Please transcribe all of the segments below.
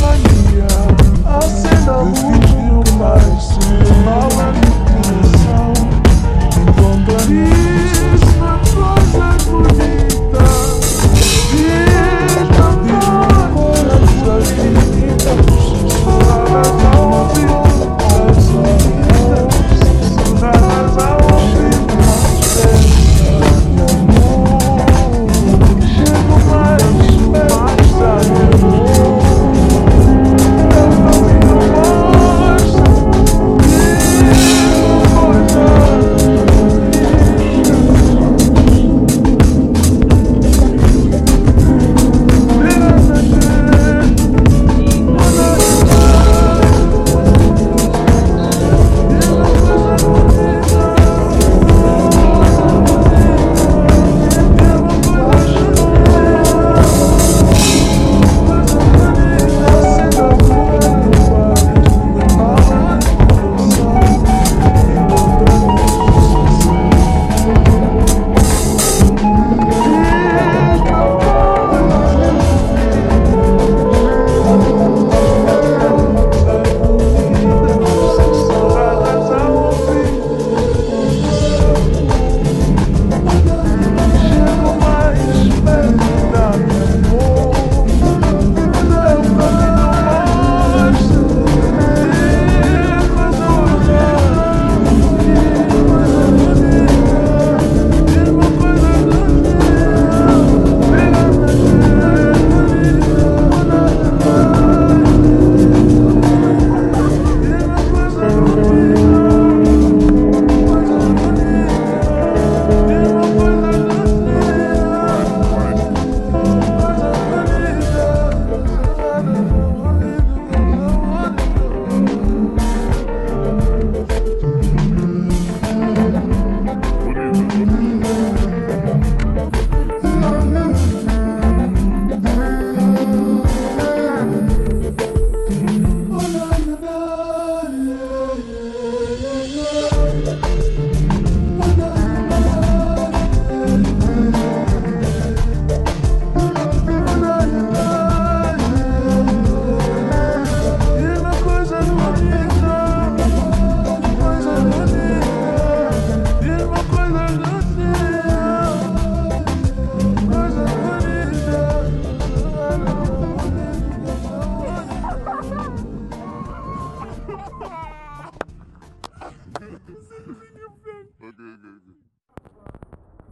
了你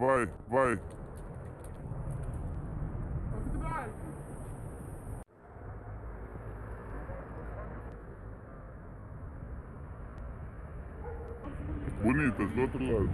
Vai, vai. Bonitas, do outro lado.